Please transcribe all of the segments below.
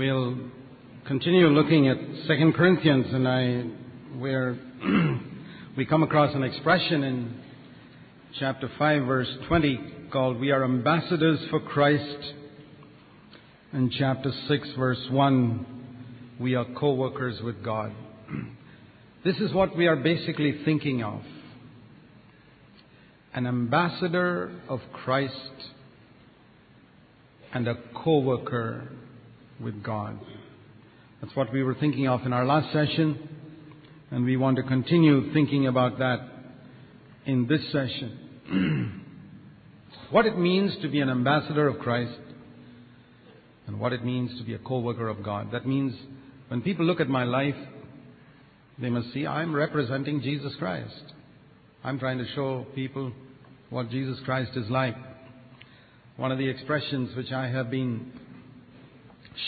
We'll continue looking at 2 Corinthians, and I, where we come across an expression in chapter 5, verse 20, called We are ambassadors for Christ. In chapter 6, verse 1, we are co workers with God. This is what we are basically thinking of an ambassador of Christ and a co worker with God. That's what we were thinking of in our last session, and we want to continue thinking about that in this session. what it means to be an ambassador of Christ and what it means to be a co-worker of God. That means when people look at my life, they must see I'm representing Jesus Christ. I'm trying to show people what Jesus Christ is like. One of the expressions which I have been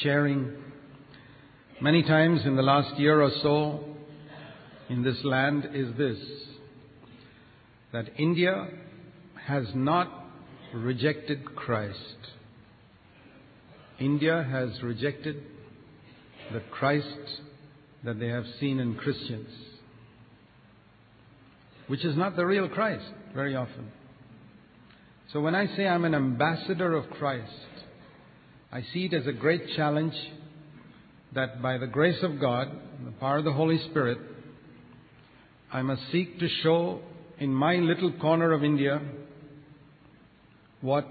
sharing many times in the last year or so in this land is this that India has not rejected Christ. India has rejected the Christ that they have seen in Christians, which is not the real Christ very often. So when I say I'm an ambassador of Christ, I see it as a great challenge that by the grace of God the power of the Holy Spirit, I must seek to show in my little corner of India what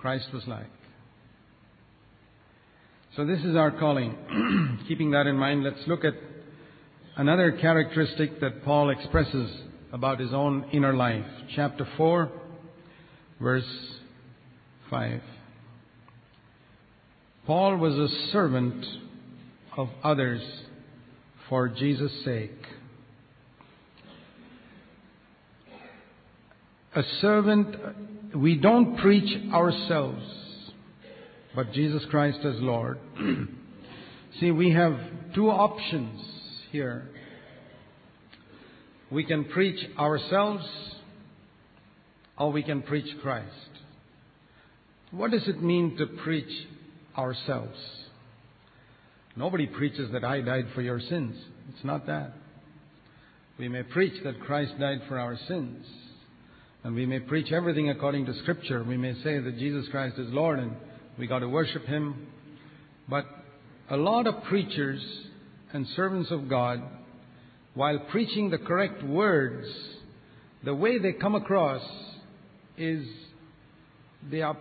Christ was like. So this is our calling. Keeping that in mind, let's look at another characteristic that Paul expresses about his own inner life. Chapter 4, verse 5. Paul was a servant of others for Jesus' sake. A servant, we don't preach ourselves, but Jesus Christ as Lord. See, we have two options here. We can preach ourselves or we can preach Christ. What does it mean to preach ourselves? Nobody preaches that I died for your sins. It's not that. We may preach that Christ died for our sins. And we may preach everything according to Scripture. We may say that Jesus Christ is Lord and we got to worship Him. But a lot of preachers and servants of God, while preaching the correct words, the way they come across is they are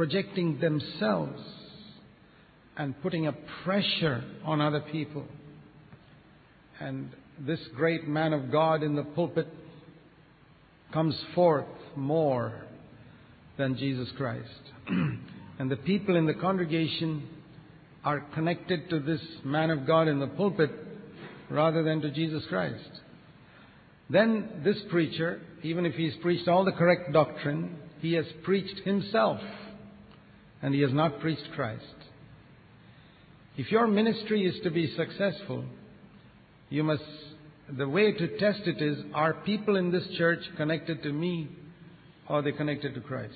projecting themselves and putting a pressure on other people. And this great man of God in the pulpit comes forth more than Jesus Christ. and the people in the congregation are connected to this man of God in the pulpit rather than to Jesus Christ. Then this preacher, even if he's preached all the correct doctrine, he has preached himself and he has not preached Christ. If your ministry is to be successful, you must, the way to test it is, are people in this church connected to me or are they connected to Christ?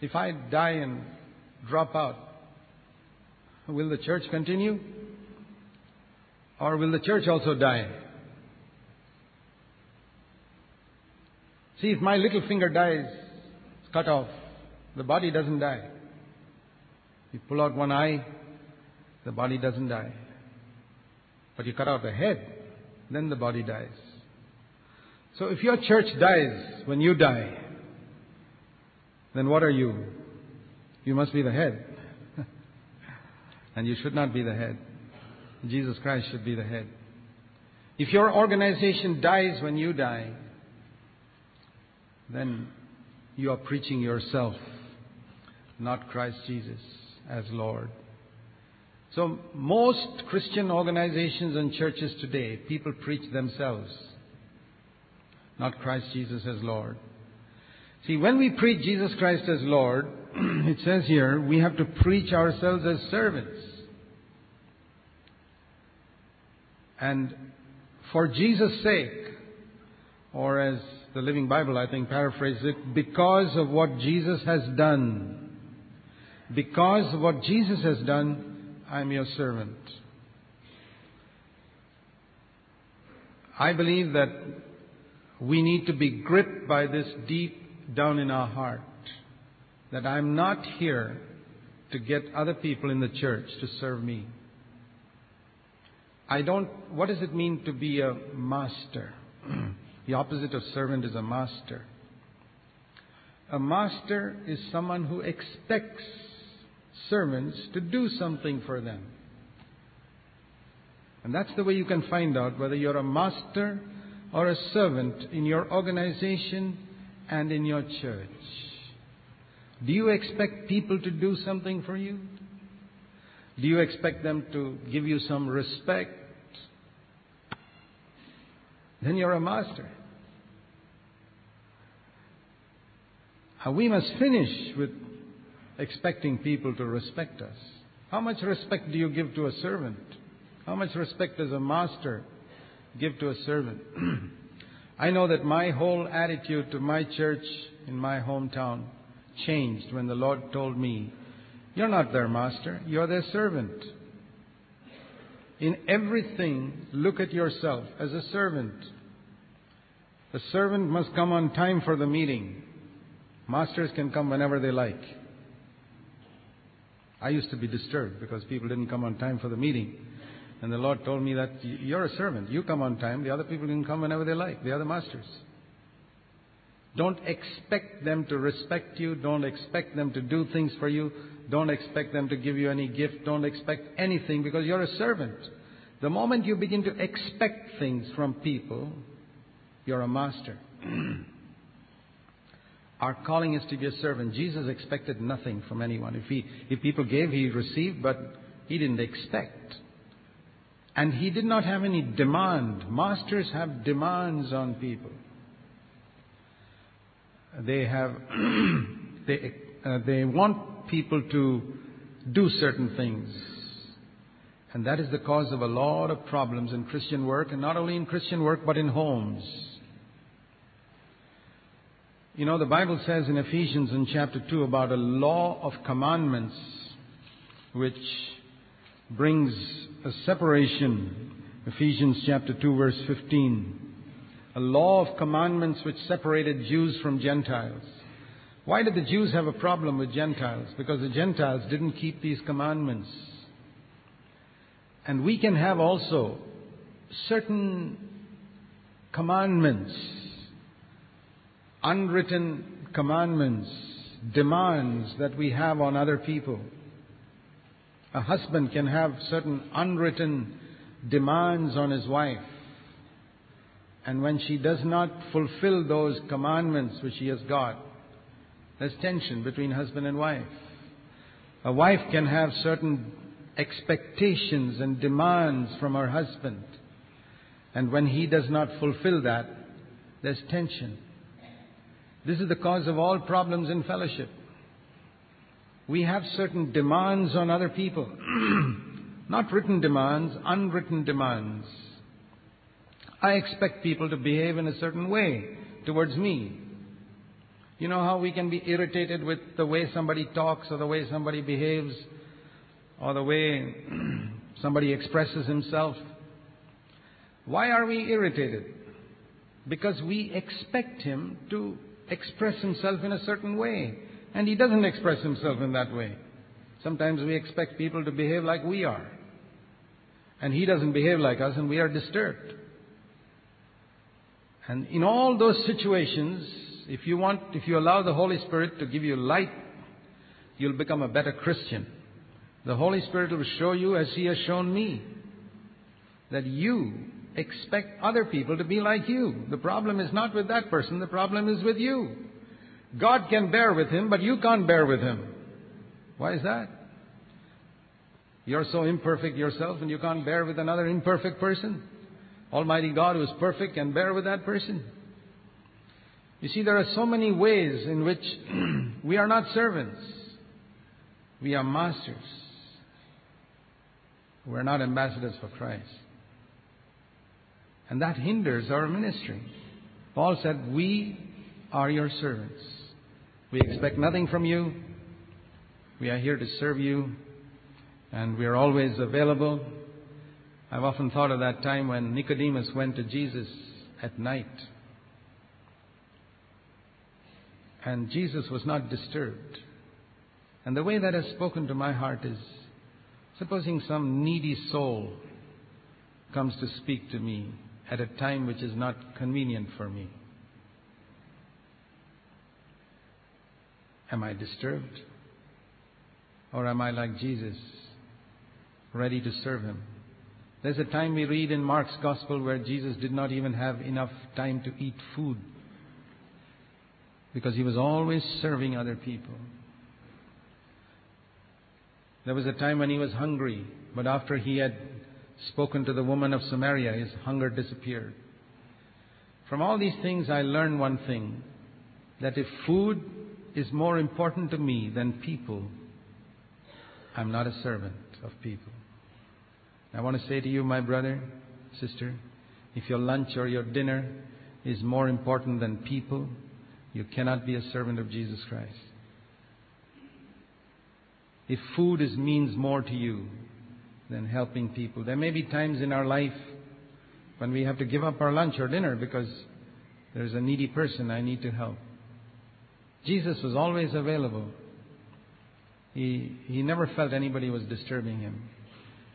If I die and drop out, will the church continue? Or will the church also die? See, if my little finger dies, it's cut off, the body doesn't die. You pull out one eye, the body doesn't die. But you cut out the head, then the body dies. So if your church dies when you die, then what are you? You must be the head. and you should not be the head. Jesus Christ should be the head. If your organization dies when you die, then you are preaching yourself, not Christ Jesus as Lord. So most Christian organizations and churches today, people preach themselves, not Christ Jesus as Lord. See, when we preach Jesus Christ as Lord, it says here, we have to preach ourselves as servants. And for Jesus' sake, or as the Living Bible, I think, paraphrases it, because of what Jesus has done. Because what Jesus has done, I'm your servant. I believe that we need to be gripped by this deep down in our heart that I'm not here to get other people in the church to serve me. I don't, what does it mean to be a master? the opposite of servant is a master. A master is someone who expects servants to do something for them. And that's the way you can find out whether you're a master or a servant in your organization and in your church. Do you expect people to do something for you? Do you expect them to give you some respect? Then you're a master. Uh, we must finish with expecting people to respect us. How much respect do you give to a servant? How much respect does a master give to a servant? I know that my whole attitude to my church in my hometown changed when the Lord told me, You're not their master, you're their servant. In everything, look at yourself as a servant. The servant must come on time for the meeting. Masters can come whenever they like. I used to be disturbed because people didn't come on time for the meeting. And the Lord told me that you're a servant. You come on time. The other people can come whenever they like. They are the masters. Don't expect them to respect you. Don't expect them to do things for you. Don't expect them to give you any gift. Don't expect anything because you're a servant. The moment you begin to expect things from people, you're a master. Our calling is to be a servant. Jesus expected nothing from anyone. If, he, if people gave, he received, but he didn't expect. And he did not have any demand. Masters have demands on people. They have, they, uh, they want people to do certain things. And that is the cause of a lot of problems in Christian work, and not only in Christian work, but in homes. You know, the Bible says in Ephesians in chapter 2 about a law of commandments which brings a separation. Ephesians chapter 2 verse 15. A law of commandments which separated Jews from Gentiles. Why did the Jews have a problem with Gentiles? Because the Gentiles didn't keep these commandments. And we can have also certain commandments unwritten commandments, demands that we have on other people. A husband can have certain unwritten demands on his wife. And when she does not fulfill those commandments which he has got, there's tension between husband and wife. A wife can have certain expectations and demands from her husband. And when he does not fulfill that, there's tension. This is the cause of all problems in fellowship. We have certain demands on other people. Not written demands, unwritten demands. I expect people to behave in a certain way towards me. You know how we can be irritated with the way somebody talks or the way somebody behaves or the way somebody expresses himself? Why are we irritated? Because we expect him to express himself in a certain way. And he doesn't express himself in that way. Sometimes we expect people to behave like we are. And he doesn't behave like us, and we are disturbed. And in all those situations, if you want, if you allow the Holy Spirit to give you light, you'll become a better Christian. The Holy Spirit will show you, as He has shown me, that you expect other people to be like you. The problem is not with that person, the problem is with you. God can bear with him, but you can't bear with him. Why is that? You're so imperfect yourself and you can't bear with another imperfect person. Almighty God, who is perfect, can bear with that person. You see, there are so many ways in which we are not servants, we are masters. We are not ambassadors for Christ. And that hinders our ministry. Paul said, We are your servants. We expect nothing from you. We are here to serve you, and we are always available. I've often thought of that time when Nicodemus went to Jesus at night. And Jesus was not disturbed. And the way that has spoken to my heart is supposing some needy soul comes to speak to me at a time which is not convenient for me. Am I disturbed? Or am I like Jesus, ready to serve Him? There's a time we read in Mark's Gospel where Jesus did not even have enough time to eat food because He was always serving other people. There was a time when He was hungry, but after He had spoken to the woman of Samaria, His hunger disappeared. From all these things, I learned one thing that if food is more important to me than people, I'm not a servant of people. I want to say to you, my brother, sister, if your lunch or your dinner is more important than people, you cannot be a servant of Jesus Christ. If food is means more to you than helping people, there may be times in our life when we have to give up our lunch or dinner because there's a needy person I need to help. Jesus was always available. He, he never felt anybody was disturbing him.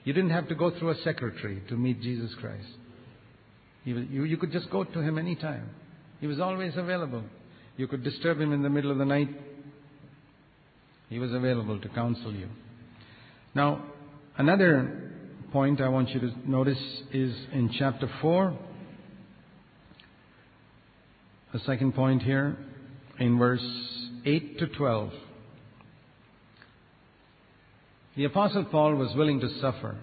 You didn't have to go through a secretary to meet Jesus Christ. Was, you, you could just go to him anytime. He was always available. You could disturb him in the middle of the night. He was available to counsel you. Now, another point I want you to notice is in chapter 4. The second point here in verse 8 to 12. The Apostle Paul was willing to suffer.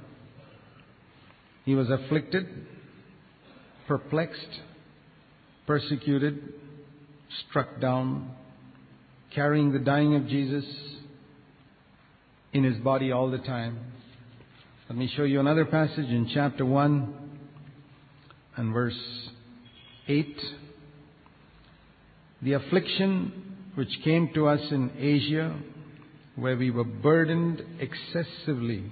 He was afflicted, perplexed, persecuted, struck down, carrying the dying of Jesus in his body all the time. Let me show you another passage in chapter 1 and verse 8 the affliction which came to us in Asia, where we were burdened excessively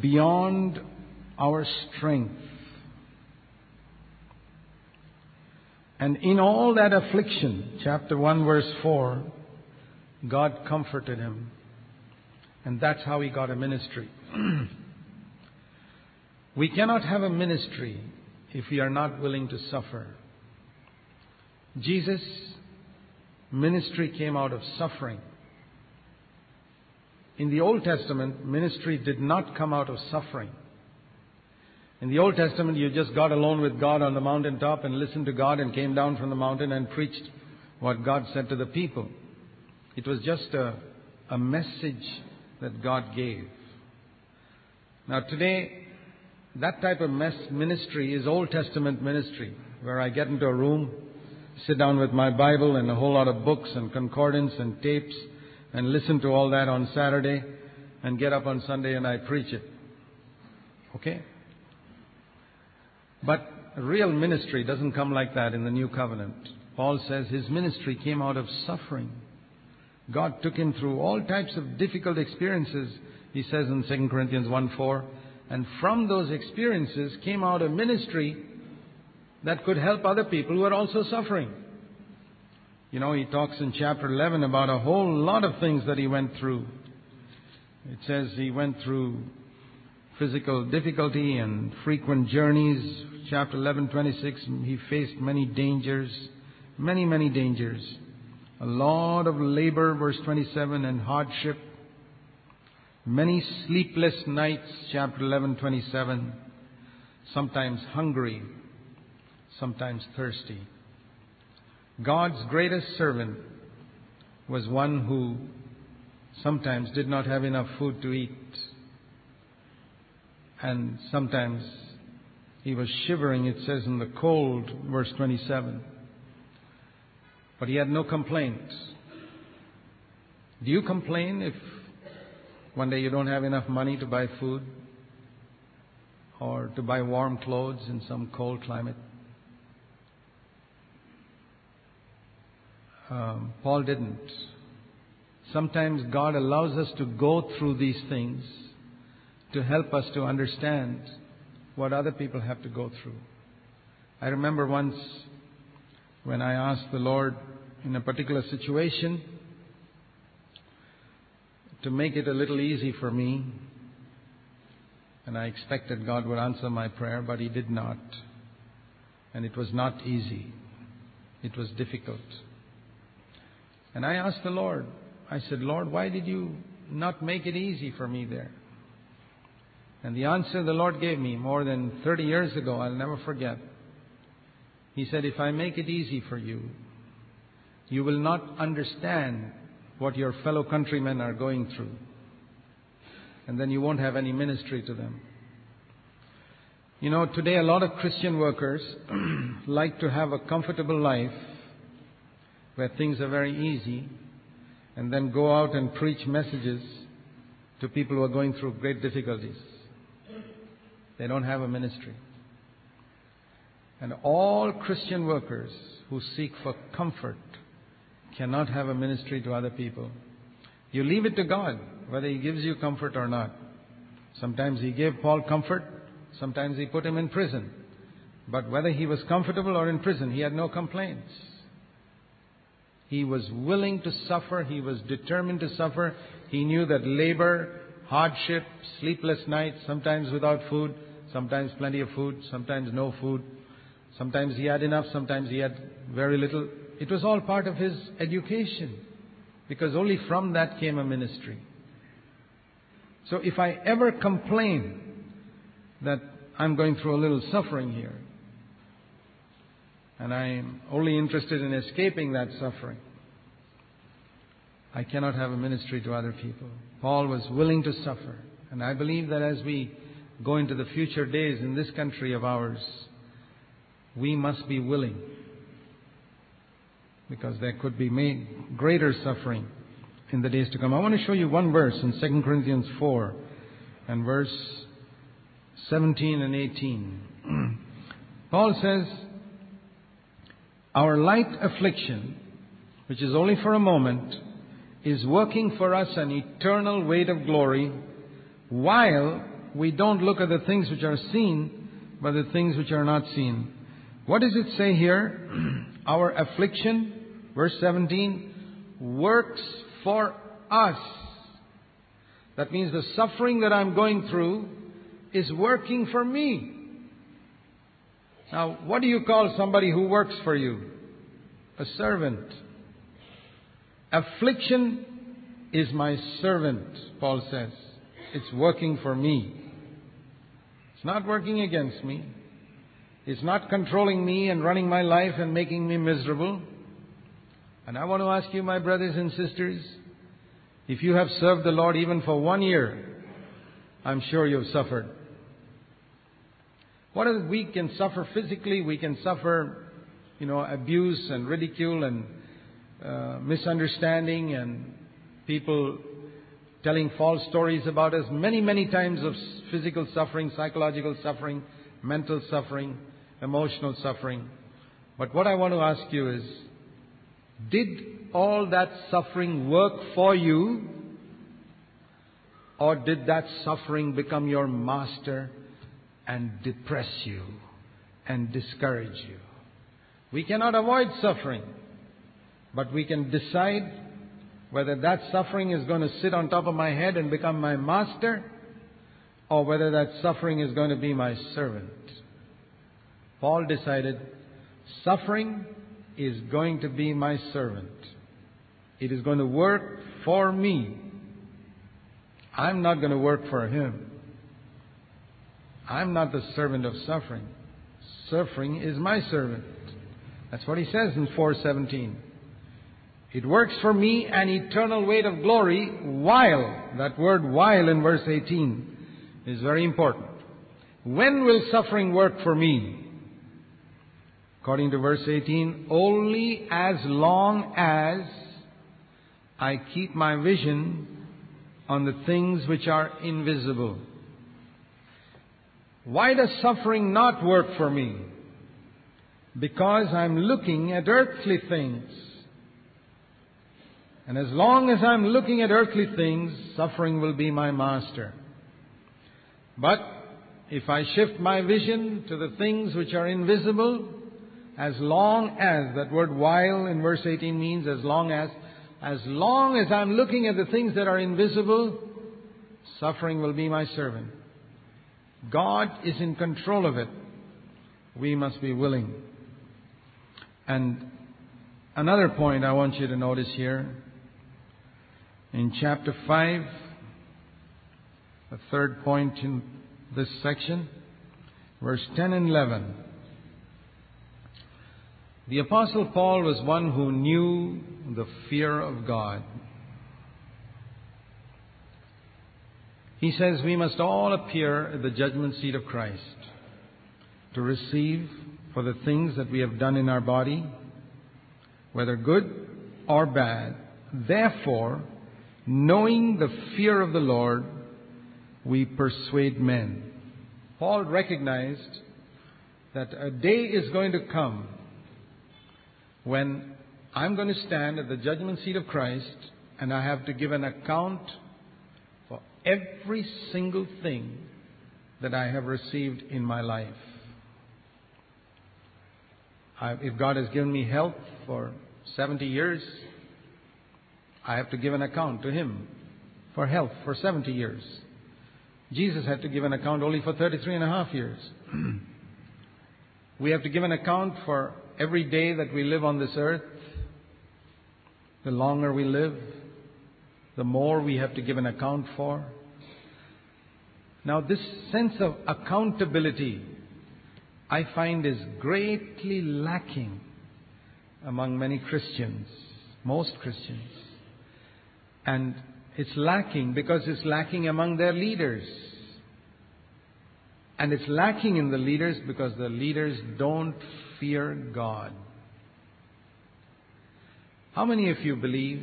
beyond our strength. And in all that affliction, chapter 1, verse 4, God comforted him. And that's how he got a ministry. we cannot have a ministry if we are not willing to suffer. Jesus' ministry came out of suffering. In the Old Testament, ministry did not come out of suffering. In the Old Testament, you just got alone with God on the mountaintop and listened to God and came down from the mountain and preached what God said to the people. It was just a, a message that God gave. Now, today, that type of mess ministry is Old Testament ministry, where I get into a room sit down with my Bible and a whole lot of books and concordance and tapes and listen to all that on Saturday and get up on Sunday and I preach it. Okay? But real ministry doesn't come like that in the new covenant. Paul says his ministry came out of suffering. God took him through all types of difficult experiences, he says in 2 Corinthians 1 4. And from those experiences came out a ministry that could help other people who are also suffering. You know, he talks in chapter 11 about a whole lot of things that he went through. It says he went through physical difficulty and frequent journeys. Chapter 11, 26, he faced many dangers, many, many dangers. A lot of labor, verse 27, and hardship. Many sleepless nights, chapter 11, 27. Sometimes hungry, sometimes thirsty. God's greatest servant was one who sometimes did not have enough food to eat. And sometimes he was shivering, it says in the cold, verse 27. But he had no complaints. Do you complain if one day you don't have enough money to buy food or to buy warm clothes in some cold climate? Um, Paul didn't. Sometimes God allows us to go through these things to help us to understand what other people have to go through. I remember once when I asked the Lord in a particular situation to make it a little easy for me, and I expected God would answer my prayer, but He did not. And it was not easy. It was difficult. And I asked the Lord, I said, Lord, why did you not make it easy for me there? And the answer the Lord gave me more than 30 years ago, I'll never forget. He said, If I make it easy for you, you will not understand what your fellow countrymen are going through. And then you won't have any ministry to them. You know, today a lot of Christian workers like to have a comfortable life where things are very easy and then go out and preach messages to people who are going through great difficulties. They don't have a ministry. And all Christian workers who seek for comfort cannot have a ministry to other people. You leave it to God whether He gives you comfort or not. Sometimes He gave Paul comfort, sometimes He put him in prison. But whether he was comfortable or in prison, he had no complaints. He was willing to suffer, he was determined to suffer. He knew that labor, hardship, sleepless nights, sometimes without food, sometimes plenty of food, sometimes no food, sometimes he had enough, sometimes he had very little. It was all part of his education because only from that came a ministry. So if I ever complain that I'm going through a little suffering here, and I'm only interested in escaping that suffering, I cannot have a ministry to other people. Paul was willing to suffer. And I believe that as we go into the future days in this country of ours, we must be willing because there could be greater suffering in the days to come. I want to show you one verse in 2 Corinthians 4 and verse 17 and 18. Paul says, Our light affliction, which is only for a moment, is working for us an eternal weight of glory, while we don't look at the things which are seen, but the things which are not seen. What does it say here? Our affliction verse 17, works for us. That means the suffering that I'm going through is working for me. Now, what do you call somebody who works for you? A servant. Affliction is my servant, Paul says. It's working for me. It's not working against me. It's not controlling me and running my life and making me miserable. And I want to ask you, my brothers and sisters, if you have served the Lord even for one year, I'm sure you've suffered. What is we can suffer physically, we can suffer, you know, abuse and ridicule and uh, misunderstanding and people telling false stories about us. Many, many times of physical suffering, psychological suffering, mental suffering, emotional suffering. But what I want to ask you is, did all that suffering work for you? Or did that suffering become your master and depress you and discourage you? We cannot avoid suffering, but we can decide whether that suffering is going to sit on top of my head and become my master, or whether that suffering is going to be my servant. Paul decided suffering is going to be my servant. It is going to work for me. I'm not going to work for him. I'm not the servant of suffering. Suffering is my servant. That's what he says in 417. It works for me an eternal weight of glory while, that word while in verse 18 is very important. When will suffering work for me? According to verse 18, only as long as I keep my vision on the things which are invisible. Why does suffering not work for me? Because I'm looking at earthly things. And as long as I'm looking at earthly things, suffering will be my master. But if I shift my vision to the things which are invisible, as long as, that word while in verse 18 means as long as, as long as I'm looking at the things that are invisible, suffering will be my servant. God is in control of it. We must be willing. And another point I want you to notice here in chapter 5, the third point in this section, verse 10 and 11. The Apostle Paul was one who knew the fear of God. He says we must all appear at the judgment seat of Christ to receive for the things that we have done in our body, whether good or bad. Therefore, knowing the fear of the Lord, we persuade men. Paul recognized that a day is going to come when I'm going to stand at the judgment seat of Christ and I have to give an account for every single thing that I have received in my life. I, if God has given me health for 70 years, I have to give an account to Him for health for 70 years. Jesus had to give an account only for 33 and a half years. we have to give an account for every day that we live on this earth. The longer we live, the more we have to give an account for. Now, this sense of accountability I find is greatly lacking among many Christians, most Christians. And it's lacking because it's lacking among their leaders. And it's lacking in the leaders because the leaders don't fear God. How many of you believe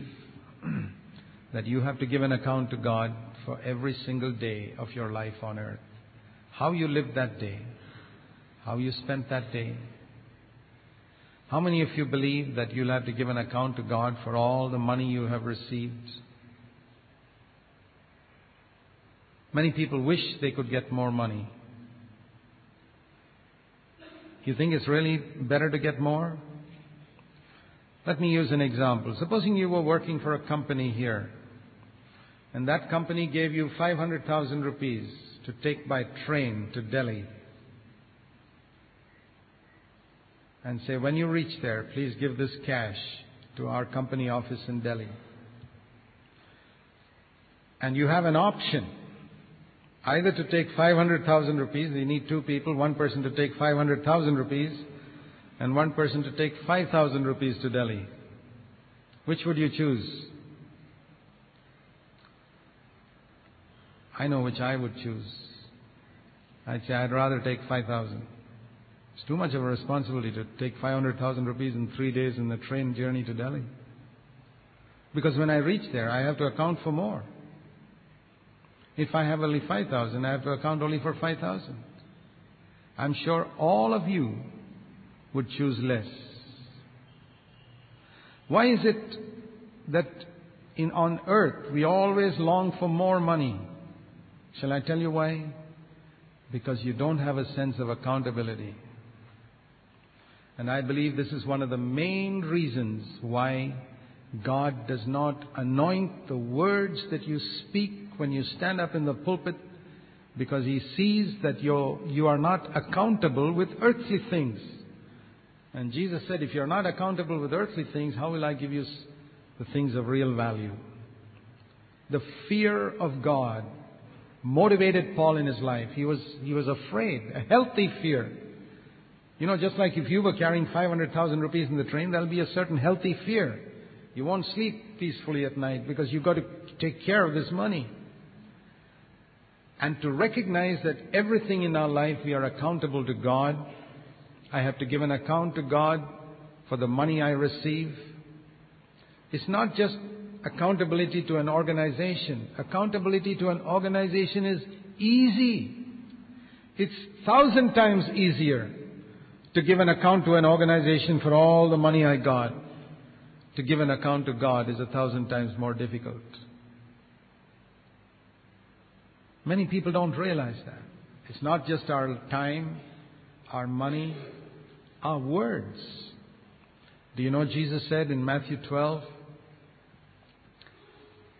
that you have to give an account to God for every single day of your life on earth? How you lived that day? how you spent that day. How many of you believe that you'll have to give an account to God for all the money you have received? Many people wish they could get more money. You think it's really better to get more? Let me use an example. Supposing you were working for a company here, and that company gave you 500,000 rupees to take by train to Delhi. and say, when you reach there, please give this cash to our company office in Delhi. And you have an option either to take 500,000 rupees, you need two people, one person to take 500,000 rupees, and one person to take 5,000 rupees to Delhi. Which would you choose? I know which I would choose. I'd say I'd rather take 5,000. It's too much of a responsibility to take 500,000 rupees in three days in the train journey to Delhi. Because when I reach there, I have to account for more. If I have only 5,000, I have to account only for 5,000. I'm sure all of you would choose less. Why is it that in, on earth we always long for more money? Shall I tell you why? Because you don't have a sense of accountability. And I believe this is one of the main reasons why God does not anoint the words that you speak when you stand up in the pulpit because He sees that you're, you are not accountable with earthly things. And Jesus said, if you're not accountable with earthly things, how will I give you the things of real value? The fear of God motivated Paul in his life. He was, he was afraid, a healthy fear. You know, just like if you were carrying 500,000 rupees in the train, there'll be a certain healthy fear. You won't sleep peacefully at night because you've got to take care of this money. And to recognize that everything in our life we are accountable to God. I have to give an account to God for the money I receive. It's not just accountability to an organization. Accountability to an organization is easy. It's thousand times easier to give an account to an organization for all the money I got, to give an account to God is a thousand times more difficult. Many people don't realize that. It's not just our time, our money, our words. Do you know Jesus said in Matthew 12?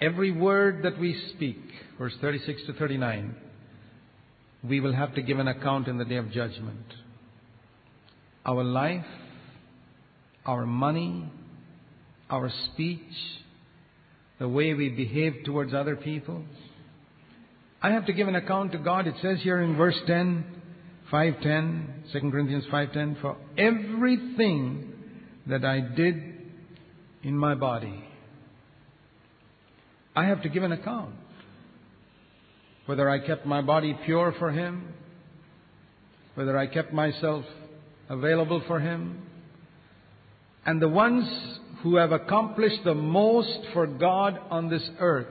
Every word that we speak, verse 36 to 39, we will have to give an account in the day of judgment. Our life, our money, our speech, the way we behave towards other people. I have to give an account to God. It says here in verse 10, 5:10, 2 Corinthians 5:10, for everything that I did in my body, I have to give an account. Whether I kept my body pure for Him, whether I kept myself available for Him, and the ones who have accomplished the most for God on this earth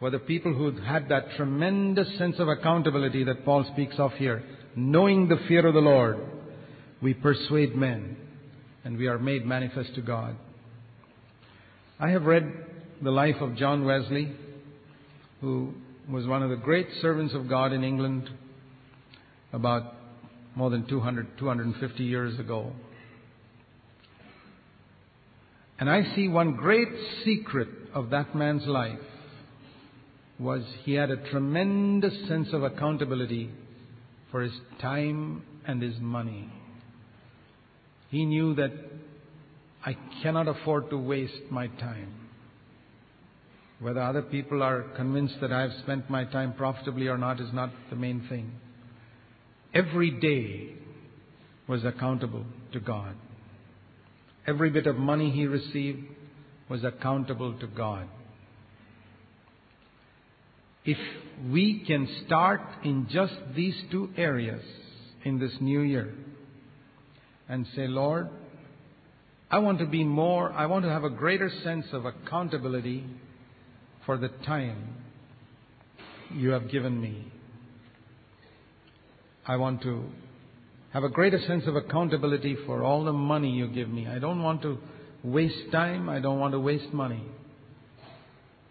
were the people who had that tremendous sense of accountability that Paul speaks of here. Knowing the fear of the Lord, we persuade men and we are made manifest to God. I have read the life of John Wesley, who was one of the great servants of God in England about more than 200, 250 years ago. And I see one great secret of that man's life was he had a tremendous sense of accountability for his time and his money. He knew that I cannot afford to waste my time. Whether other people are convinced that I have spent my time profitably or not is not the main thing. Every day was accountable to God. Every bit of money he received was accountable to God. If we can start in just these two areas in this new year and say, Lord, I want to be more, I want to have a greater sense of accountability for the time you have given me. I want to have a greater sense of accountability for all the money you give me. I don't want to waste time. I don't want to waste money.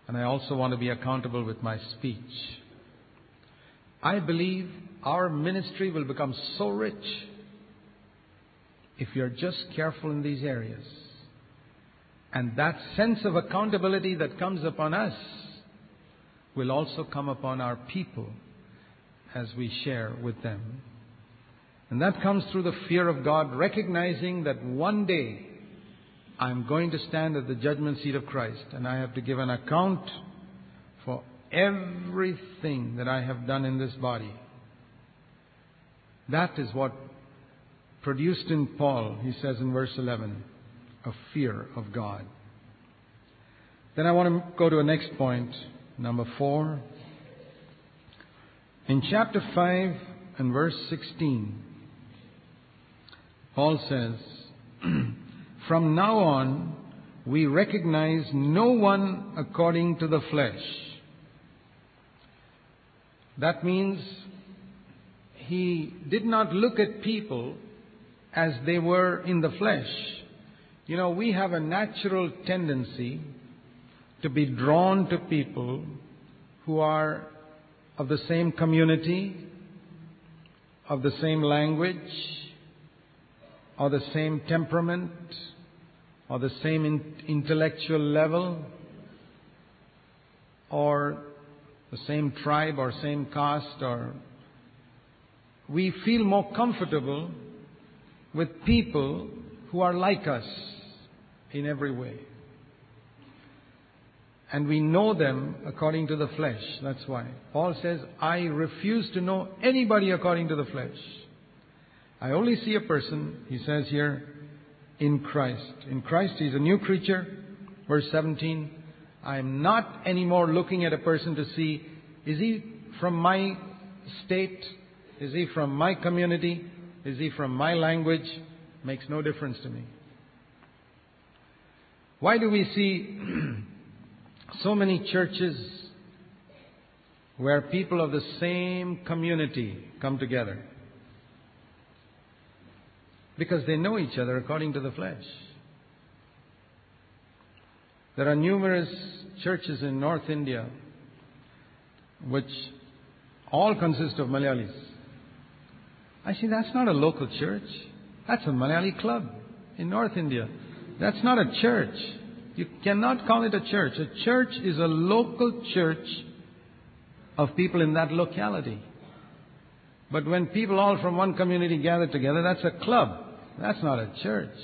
And I also want to be accountable with my speech. I believe our ministry will become so rich if you're just careful in these areas. And that sense of accountability that comes upon us will also come upon our people as we share with them. And that comes through the fear of God, recognizing that one day I'm going to stand at the judgment seat of Christ and I have to give an account for everything that I have done in this body. That is what produced in Paul, he says in verse 11, a fear of God. Then I want to go to a next point, number four. In chapter 5 and verse 16, Paul says, From now on, we recognize no one according to the flesh. That means he did not look at people as they were in the flesh. You know, we have a natural tendency to be drawn to people who are of the same community, of the same language, or the same temperament or the same in- intellectual level or the same tribe or same caste or we feel more comfortable with people who are like us in every way. And we know them according to the flesh. That's why. Paul says, I refuse to know anybody according to the flesh. I only see a person, he says here, in Christ. In Christ, he's a new creature. Verse 17, I am not anymore looking at a person to see, is he from my state? Is he from my community? Is he from my language? Makes no difference to me. Why do we see so many churches where people of the same community come together? Because they know each other according to the flesh. There are numerous churches in North India which all consist of Malayalis. I say that's not a local church. That's a Malayali club in North India. That's not a church. You cannot call it a church. A church is a local church of people in that locality. But when people all from one community gather together, that's a club. That's not a church.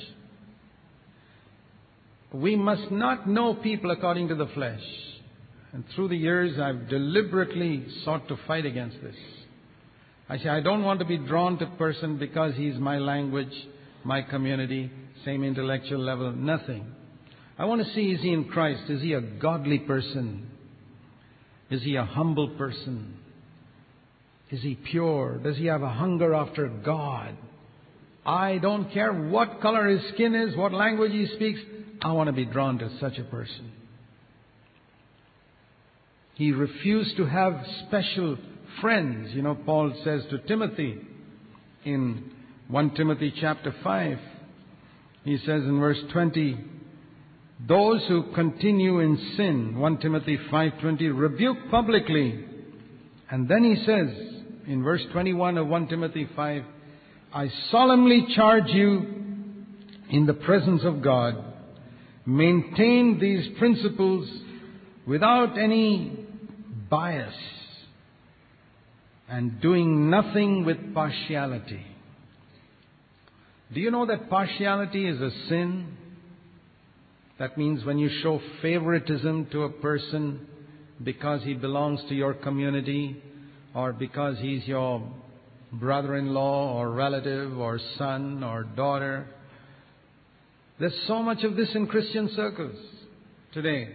We must not know people according to the flesh. And through the years, I've deliberately sought to fight against this. I say, I don't want to be drawn to a person because he's my language, my community, same intellectual level, nothing. I want to see is he in Christ? Is he a godly person? Is he a humble person? Is he pure? Does he have a hunger after God? I don't care what color his skin is, what language he speaks. I want to be drawn to such a person. He refused to have special friends. You know, Paul says to Timothy in 1 Timothy chapter 5, he says in verse 20, those who continue in sin, 1 Timothy 5:20, rebuke publicly. And then he says in verse 21 of 1 Timothy 5, I solemnly charge you in the presence of God, maintain these principles without any bias and doing nothing with partiality. Do you know that partiality is a sin? That means when you show favoritism to a person because he belongs to your community or because he's your brother in law or relative or son or daughter. There's so much of this in Christian circles today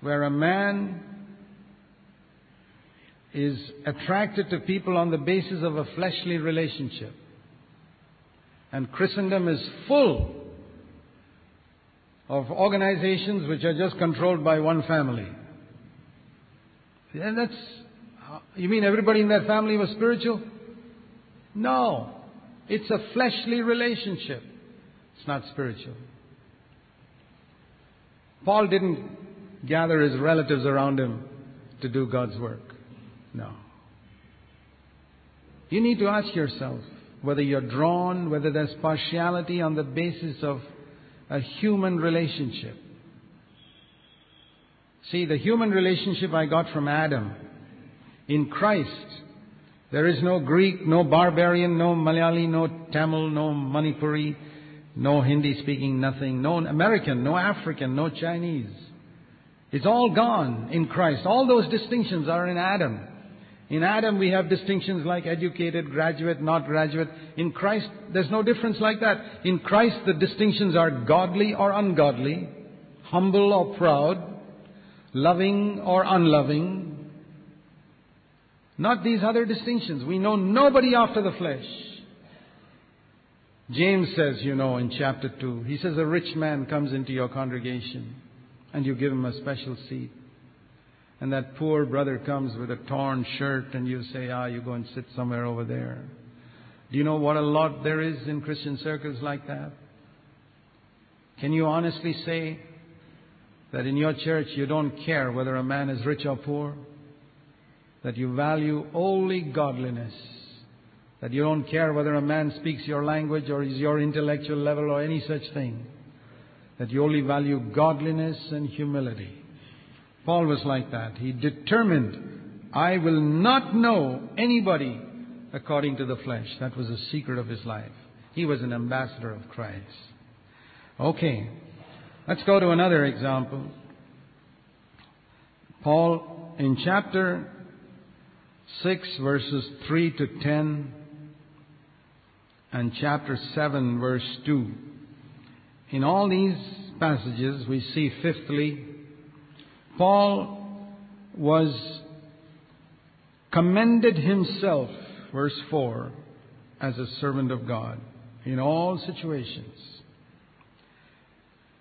where a man is attracted to people on the basis of a fleshly relationship. And Christendom is full of organizations which are just controlled by one family. And that's, you mean everybody in that family was spiritual? No. It's a fleshly relationship. It's not spiritual. Paul didn't gather his relatives around him to do God's work. No. You need to ask yourself whether you're drawn, whether there's partiality on the basis of a human relationship. See, the human relationship I got from Adam. In Christ, there is no Greek, no barbarian, no Malayali, no Tamil, no Manipuri, no Hindi speaking, nothing, no American, no African, no Chinese. It's all gone in Christ. All those distinctions are in Adam. In Adam, we have distinctions like educated, graduate, not graduate. In Christ, there's no difference like that. In Christ, the distinctions are godly or ungodly, humble or proud, loving or unloving. Not these other distinctions. We know nobody after the flesh. James says, you know, in chapter 2, he says, A rich man comes into your congregation and you give him a special seat and that poor brother comes with a torn shirt and you say, ah, you go and sit somewhere over there. Do you know what a lot there is in Christian circles like that? Can you honestly say that in your church you don't care whether a man is rich or poor? That you value only godliness? That you don't care whether a man speaks your language or is your intellectual level or any such thing? That you only value godliness and humility? Paul was like that. He determined, I will not know anybody according to the flesh. That was the secret of his life. He was an ambassador of Christ. Okay, let's go to another example. Paul, in chapter 6, verses 3 to 10, and chapter 7, verse 2. In all these passages, we see, fifthly, Paul was commended himself, verse 4, as a servant of God in all situations.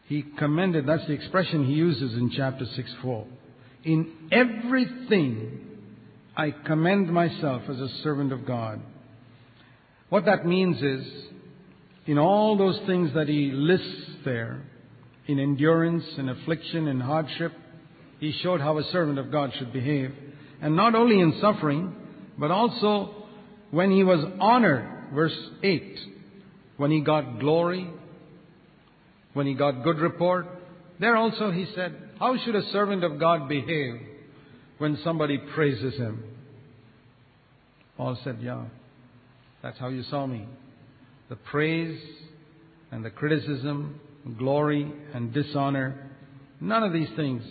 He commended, that's the expression he uses in chapter 6 4. In everything I commend myself as a servant of God. What that means is, in all those things that he lists there, in endurance, in affliction, in hardship. He showed how a servant of God should behave. And not only in suffering, but also when he was honored, verse 8, when he got glory, when he got good report. There also he said, How should a servant of God behave when somebody praises him? Paul said, Yeah, that's how you saw me. The praise and the criticism, glory and dishonor, none of these things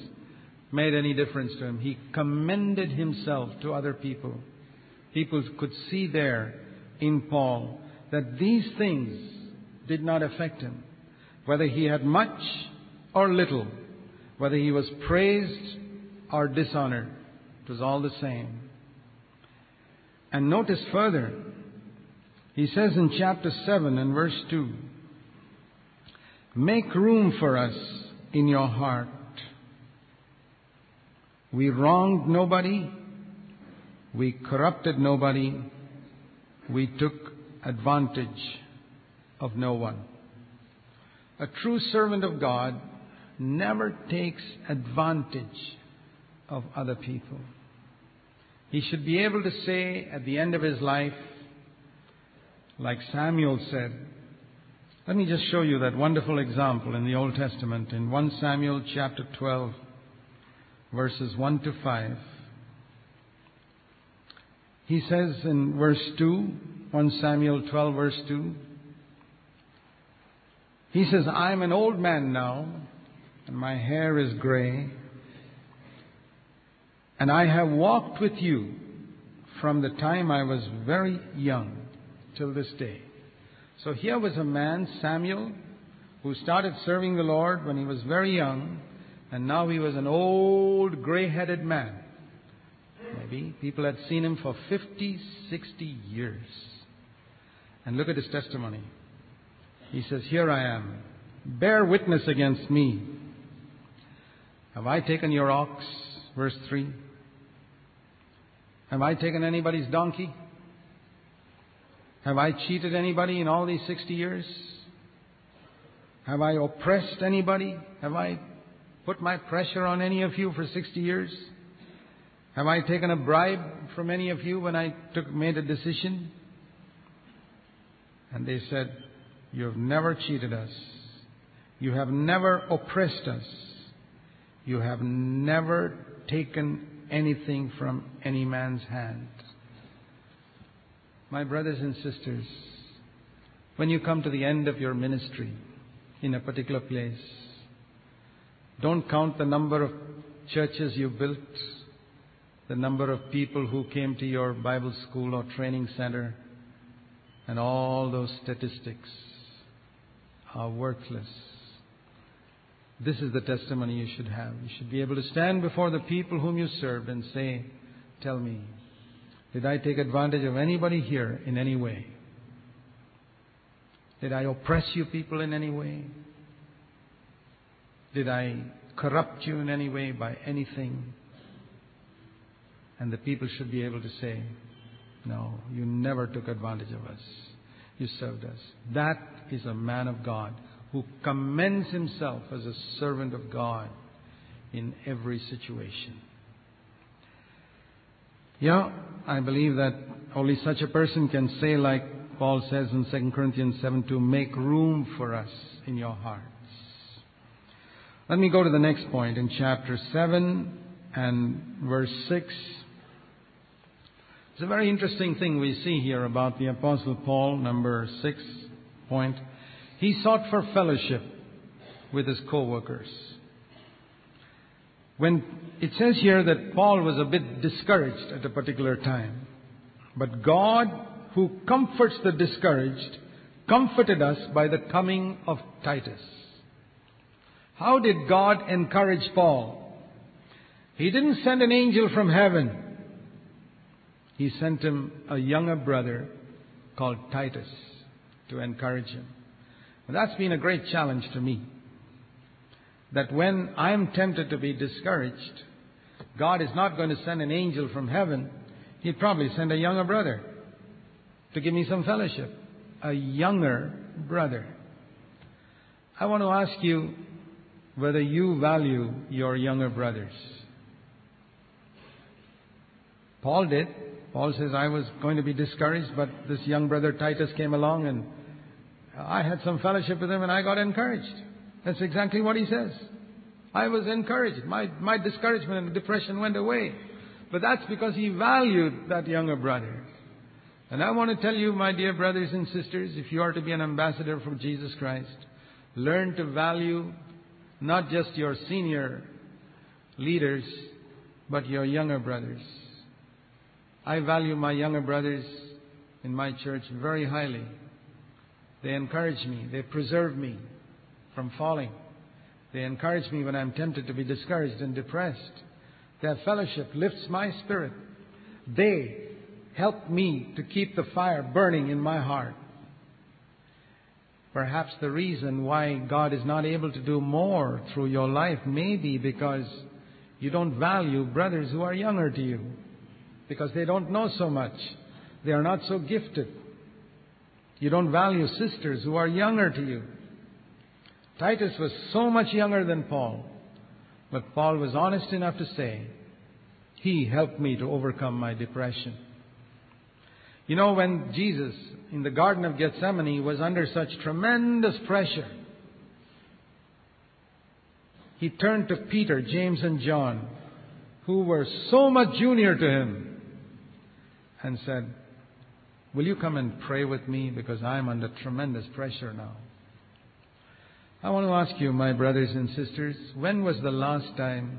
made any difference to him. He commended himself to other people. People could see there in Paul that these things did not affect him. Whether he had much or little, whether he was praised or dishonored, it was all the same. And notice further, he says in chapter 7 and verse 2 Make room for us in your heart. We wronged nobody, we corrupted nobody, we took advantage of no one. A true servant of God never takes advantage of other people. He should be able to say at the end of his life, like Samuel said, let me just show you that wonderful example in the Old Testament in 1 Samuel chapter 12, verses 1 to 5. He says in verse 2, 1 Samuel 12, verse 2, he says, I am an old man now, and my hair is gray. And I have walked with you from the time I was very young till this day. So here was a man, Samuel, who started serving the Lord when he was very young, and now he was an old, gray headed man. Maybe people had seen him for 50, 60 years. And look at his testimony. He says, Here I am. Bear witness against me. Have I taken your ox? Verse 3. Have I taken anybody's donkey? Have I cheated anybody in all these 60 years? Have I oppressed anybody? Have I put my pressure on any of you for 60 years? Have I taken a bribe from any of you when I took, made a decision? And they said, You have never cheated us. You have never oppressed us. You have never taken anything from any man's hand. My brothers and sisters, when you come to the end of your ministry in a particular place, don't count the number of churches you built, the number of people who came to your Bible school or training center, and all those statistics are worthless. This is the testimony you should have. You should be able to stand before the people whom you served and say, Tell me, did I take advantage of anybody here in any way? Did I oppress you people in any way? Did I corrupt you in any way by anything? And the people should be able to say, No, you never took advantage of us. You served us. That is a man of God who commends himself as a servant of God in every situation. Yeah, I believe that only such a person can say, like Paul says in 2 Corinthians 7 to make room for us in your hearts. Let me go to the next point in chapter 7 and verse 6. It's a very interesting thing we see here about the Apostle Paul, number 6 point. He sought for fellowship with his co-workers. When it says here that Paul was a bit discouraged at a particular time, but God, who comforts the discouraged, comforted us by the coming of Titus. How did God encourage Paul? He didn't send an angel from heaven. He sent him a younger brother called Titus to encourage him. That's been a great challenge to me. That when I'm tempted to be discouraged, God is not going to send an angel from heaven. He'd probably send a younger brother to give me some fellowship. A younger brother. I want to ask you, whether you value your younger brothers. Paul did. Paul says, I was going to be discouraged, but this young brother Titus came along and I had some fellowship with him and I got encouraged. That's exactly what he says. I was encouraged. My, my discouragement and depression went away. But that's because he valued that younger brother. And I want to tell you, my dear brothers and sisters, if you are to be an ambassador for Jesus Christ, learn to value not just your senior leaders, but your younger brothers. I value my younger brothers in my church very highly. They encourage me, they preserve me from falling. They encourage me when I'm tempted to be discouraged and depressed. Their fellowship lifts my spirit. They help me to keep the fire burning in my heart. Perhaps the reason why God is not able to do more through your life may be because you don't value brothers who are younger to you, because they don't know so much. They are not so gifted. You don't value sisters who are younger to you. Titus was so much younger than Paul, but Paul was honest enough to say, He helped me to overcome my depression. You know, when Jesus in the Garden of Gethsemane was under such tremendous pressure, he turned to Peter, James, and John, who were so much junior to him, and said, Will you come and pray with me because I'm under tremendous pressure now? I want to ask you, my brothers and sisters, when was the last time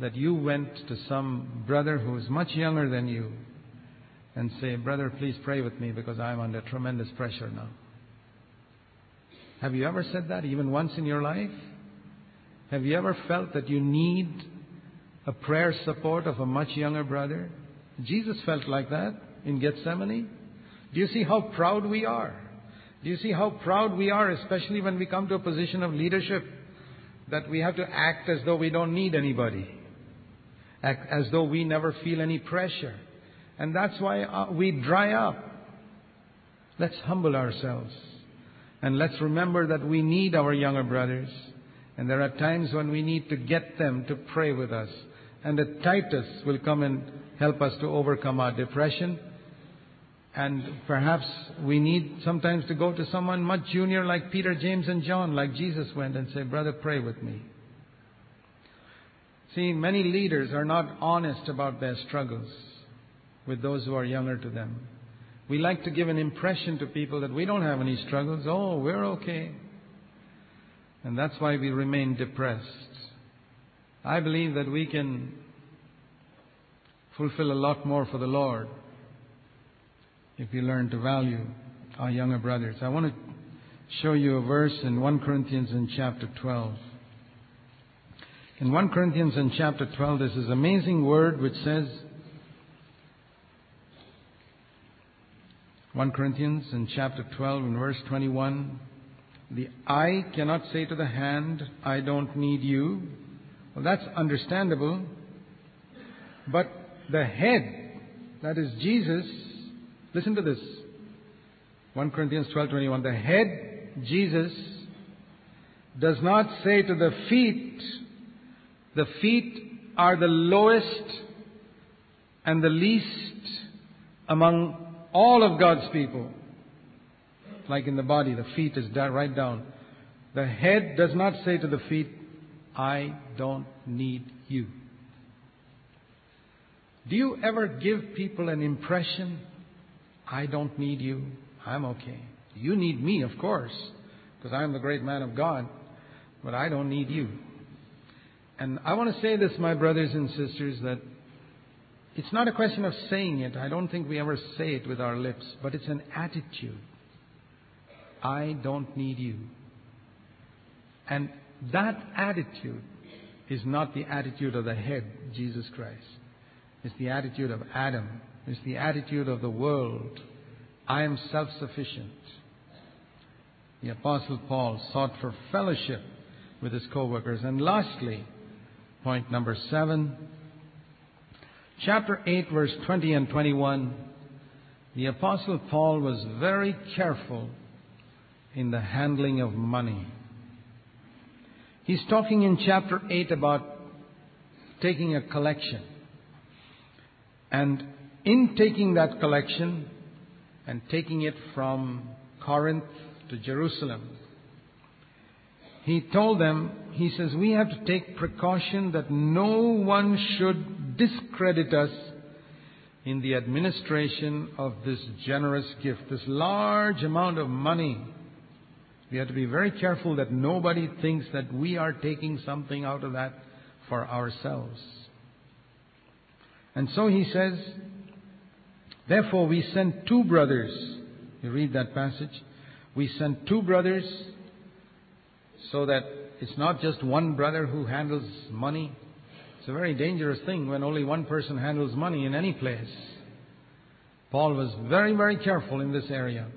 that you went to some brother who is much younger than you and say, Brother, please pray with me because I'm under tremendous pressure now? Have you ever said that even once in your life? Have you ever felt that you need a prayer support of a much younger brother? Jesus felt like that in Gethsemane. Do you see how proud we are? Do you see how proud we are, especially when we come to a position of leadership, that we have to act as though we don't need anybody, act as though we never feel any pressure. And that's why uh, we dry up. Let's humble ourselves. And let's remember that we need our younger brothers. And there are times when we need to get them to pray with us. And that Titus will come and help us to overcome our depression. And perhaps we need sometimes to go to someone much junior like Peter, James, and John, like Jesus went and say, Brother, pray with me. See, many leaders are not honest about their struggles with those who are younger to them. We like to give an impression to people that we don't have any struggles. Oh, we're okay. And that's why we remain depressed. I believe that we can fulfill a lot more for the Lord if we learn to value our younger brothers. I want to show you a verse in 1 Corinthians in chapter 12. In 1 Corinthians in chapter 12, there's this amazing word which says, 1 Corinthians in chapter 12 in verse 21, the eye cannot say to the hand, I don't need you. Well, that's understandable. But the head, that is Jesus, listen to this. 1 Corinthians 12:21 the head Jesus does not say to the feet the feet are the lowest and the least among all of God's people. Like in the body, the feet is right down. The head does not say to the feet, I don't need you. Do you ever give people an impression, I don't need you, I'm okay? You need me, of course, because I'm the great man of God, but I don't need you. And I want to say this, my brothers and sisters, that it's not a question of saying it. I don't think we ever say it with our lips, but it's an attitude. I don't need you. And that attitude is not the attitude of the head, Jesus Christ. It's the attitude of Adam. It's the attitude of the world. I am self sufficient. The Apostle Paul sought for fellowship with his co workers. And lastly, point number seven, chapter 8, verse 20 and 21, the Apostle Paul was very careful in the handling of money. He's talking in chapter 8 about taking a collection. And in taking that collection and taking it from Corinth to Jerusalem, he told them, he says, we have to take precaution that no one should discredit us in the administration of this generous gift, this large amount of money. We have to be very careful that nobody thinks that we are taking something out of that for ourselves. And so he says, Therefore we sent two brothers. You read that passage. We sent two brothers so that it's not just one brother who handles money. It's a very dangerous thing when only one person handles money in any place. Paul was very, very careful in this area.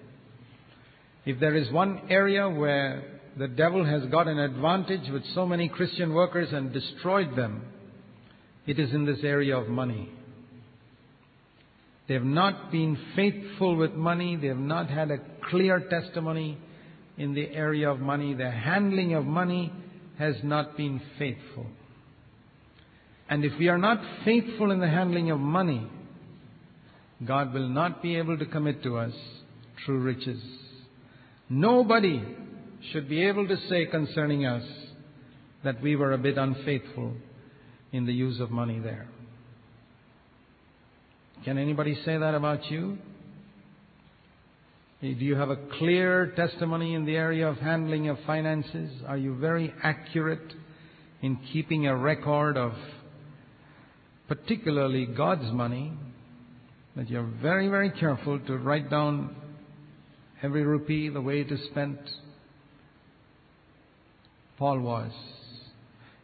If there is one area where the devil has got an advantage with so many Christian workers and destroyed them, it is in this area of money. They have not been faithful with money. They have not had a clear testimony in the area of money. Their handling of money has not been faithful. And if we are not faithful in the handling of money, God will not be able to commit to us true riches. Nobody should be able to say concerning us that we were a bit unfaithful in the use of money there. Can anybody say that about you? Do you have a clear testimony in the area of handling of finances? Are you very accurate in keeping a record of particularly God's money? That you're very, very careful to write down every rupee, the way it is spent? Paul was.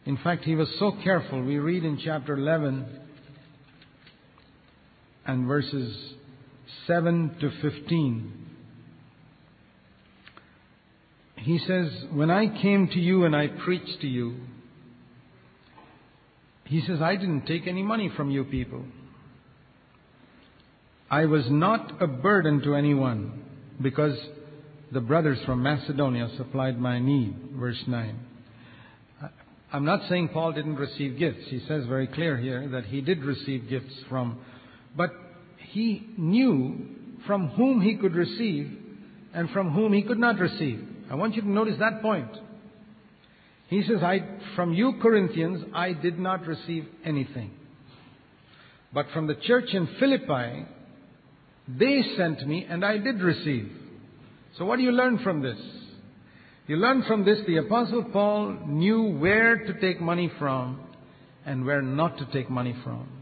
In fact, he was so careful. We read in chapter 11 and verses 7 to 15. He says, When I came to you and I preached to you, he says, I didn't take any money from you people. I was not a burden to anyone because the brothers from Macedonia supplied my need. Verse 9. I'm not saying Paul didn't receive gifts. He says very clear here that he did receive gifts from, but he knew from whom he could receive and from whom he could not receive. I want you to notice that point. He says, I, from you Corinthians, I did not receive anything. But from the church in Philippi, they sent me and I did receive. So what do you learn from this? You learn from this the apostle Paul knew where to take money from and where not to take money from.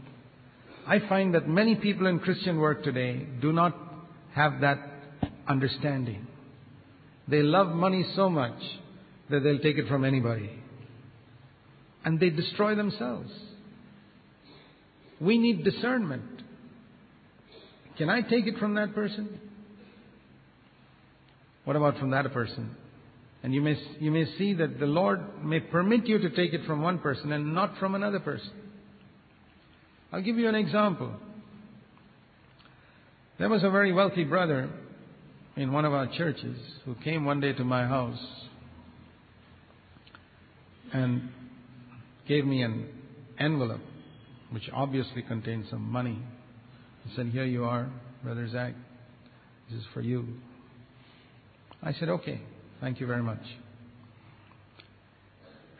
I find that many people in Christian work today do not have that understanding. They love money so much that they'll take it from anybody. And they destroy themselves. We need discernment. Can I take it from that person? What about from that person? And you may, you may see that the Lord may permit you to take it from one person and not from another person. I'll give you an example. There was a very wealthy brother in one of our churches who came one day to my house and gave me an envelope which obviously contained some money. He said, Here you are, Brother Zac. This is for you. I said, Okay, thank you very much.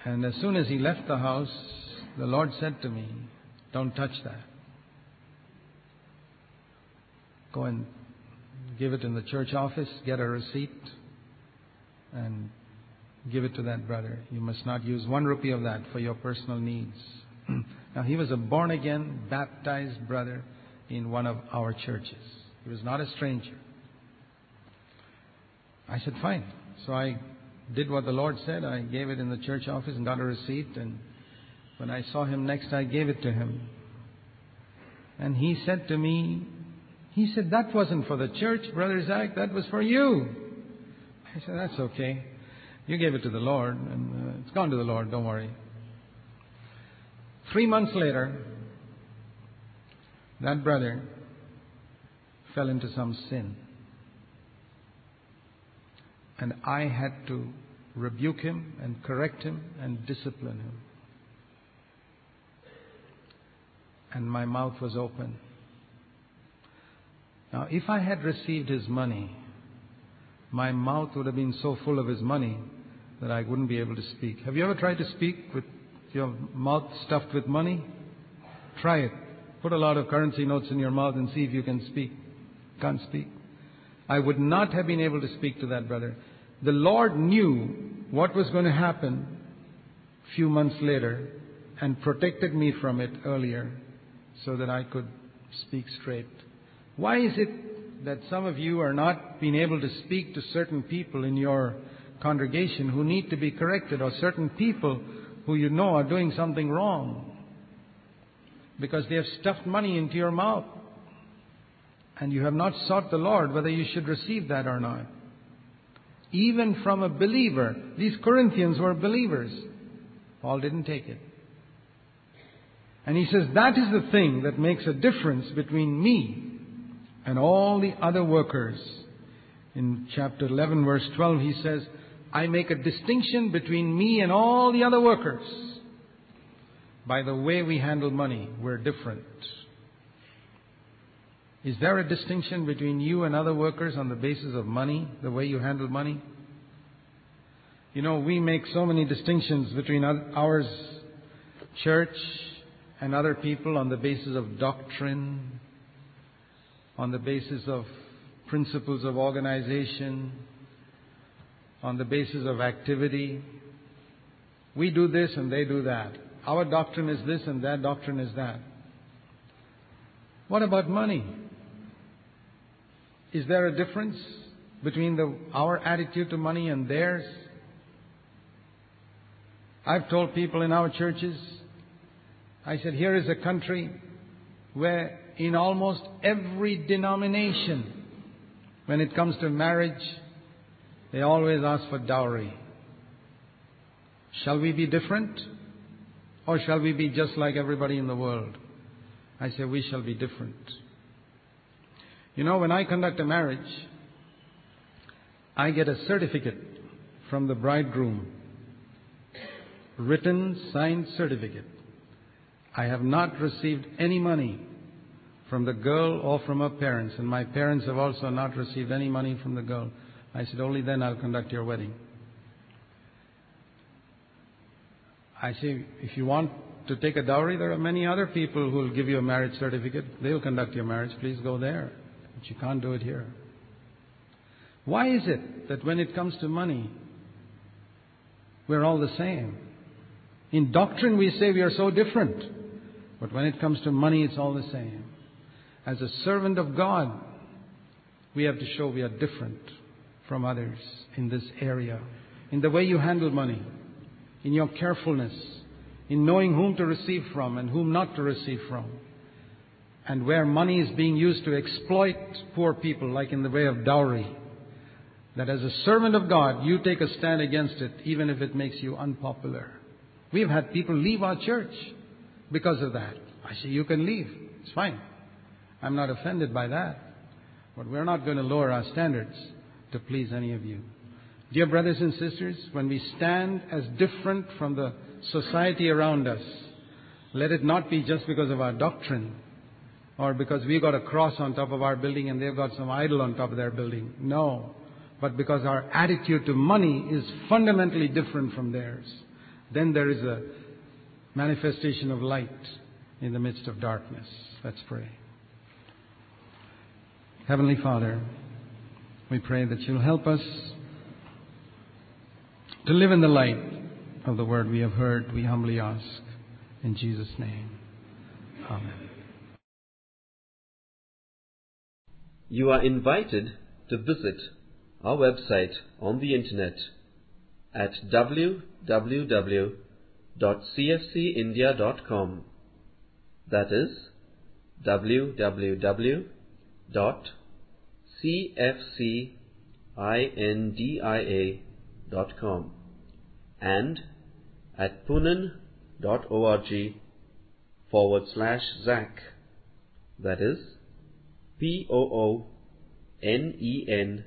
And as soon as he left the house, the Lord said to me, Don't touch that. Go and give it in the church office, get a receipt, and give it to that brother. You must not use one rupee of that for your personal needs. now, he was a born again, baptized brother in one of our churches. He was not a stranger. I said, fine. So I did what the Lord said. I gave it in the church office and got a receipt. And when I saw him next, I gave it to him. And he said to me, he said, that wasn't for the church, Brother Zac, that was for you. I said, that's okay. You gave it to the Lord, and uh, it's gone to the Lord, don't worry. Three months later, that brother fell into some sin. And I had to rebuke him and correct him and discipline him. And my mouth was open. Now, if I had received his money, my mouth would have been so full of his money that I wouldn't be able to speak. Have you ever tried to speak with your mouth stuffed with money? Try it. Put a lot of currency notes in your mouth and see if you can speak. Can't speak. I would not have been able to speak to that brother. The Lord knew what was going to happen a few months later and protected me from it earlier so that I could speak straight. Why is it that some of you are not being able to speak to certain people in your congregation who need to be corrected or certain people who you know are doing something wrong? Because they have stuffed money into your mouth and you have not sought the Lord whether you should receive that or not. Even from a believer. These Corinthians were believers. Paul didn't take it. And he says that is the thing that makes a difference between me and all the other workers. In chapter 11, verse 12, he says, I make a distinction between me and all the other workers. By the way we handle money, we're different. Is there a distinction between you and other workers on the basis of money, the way you handle money? You know, we make so many distinctions between ours, church, and other people on the basis of doctrine, on the basis of principles of organization, on the basis of activity. We do this and they do that. Our doctrine is this and their doctrine is that. What about money? Is there a difference between the, our attitude to money and theirs? I've told people in our churches, I said, here is a country where in almost every denomination, when it comes to marriage, they always ask for dowry. Shall we be different? Or shall we be just like everybody in the world? I say we shall be different. You know, when I conduct a marriage, I get a certificate from the bridegroom, written, signed certificate. I have not received any money from the girl or from her parents, and my parents have also not received any money from the girl. I said, Only then I'll conduct your wedding. I say, If you want to take a dowry, there are many other people who will give you a marriage certificate. They'll conduct your marriage. Please go there. But you can't do it here. Why is it that when it comes to money, we're all the same? In doctrine, we say we are so different. But when it comes to money, it's all the same. As a servant of God, we have to show we are different from others in this area. In the way you handle money, in your carefulness, in knowing whom to receive from and whom not to receive from and where money is being used to exploit poor people, like in the way of dowry, that as a servant of God, you take a stand against it, even if it makes you unpopular. We've had people leave our church because of that. I say, you can leave. It's fine. I'm not offended by that. But we're not going to lower our standards to please any of you. Dear brothers and sisters, when we stand as different from the society around us, let it not be just because of our doctrine, or because we got a cross on top of our building and they've got some idol on top of their building. No. But because our attitude to money is fundamentally different from theirs. Then there is a manifestation of light in the midst of darkness. Let's pray. Heavenly Father, we pray that you'll help us to live in the light of the word we have heard, we humbly ask. In Jesus' name. Amen. You are invited to visit our website on the internet at www.cfcindia.com. That is www.cfcindia.com and at poonen.org forward slash Zac. That is P O O N E N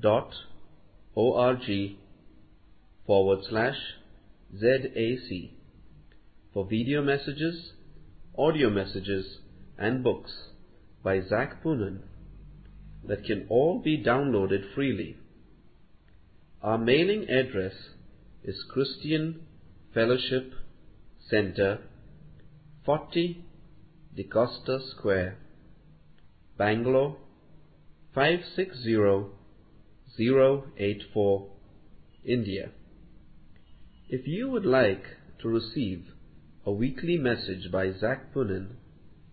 dot O R G forward slash ZAC. For video messages, audio messages, and books by Zac Poonen that can all be downloaded freely. Our mailing address is Christian Fellowship Center, 40 DeCosta Square, Bangalore 560084, India. If you would like to receive a weekly message by Zac Poonen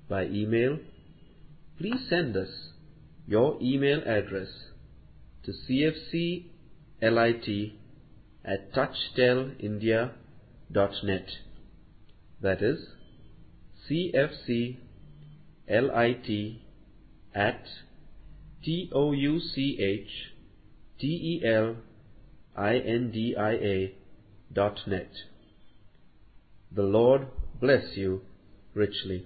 by email, please send us your email address to cfclit at touchstelindia.net. That is cfclit The Lord bless you richly.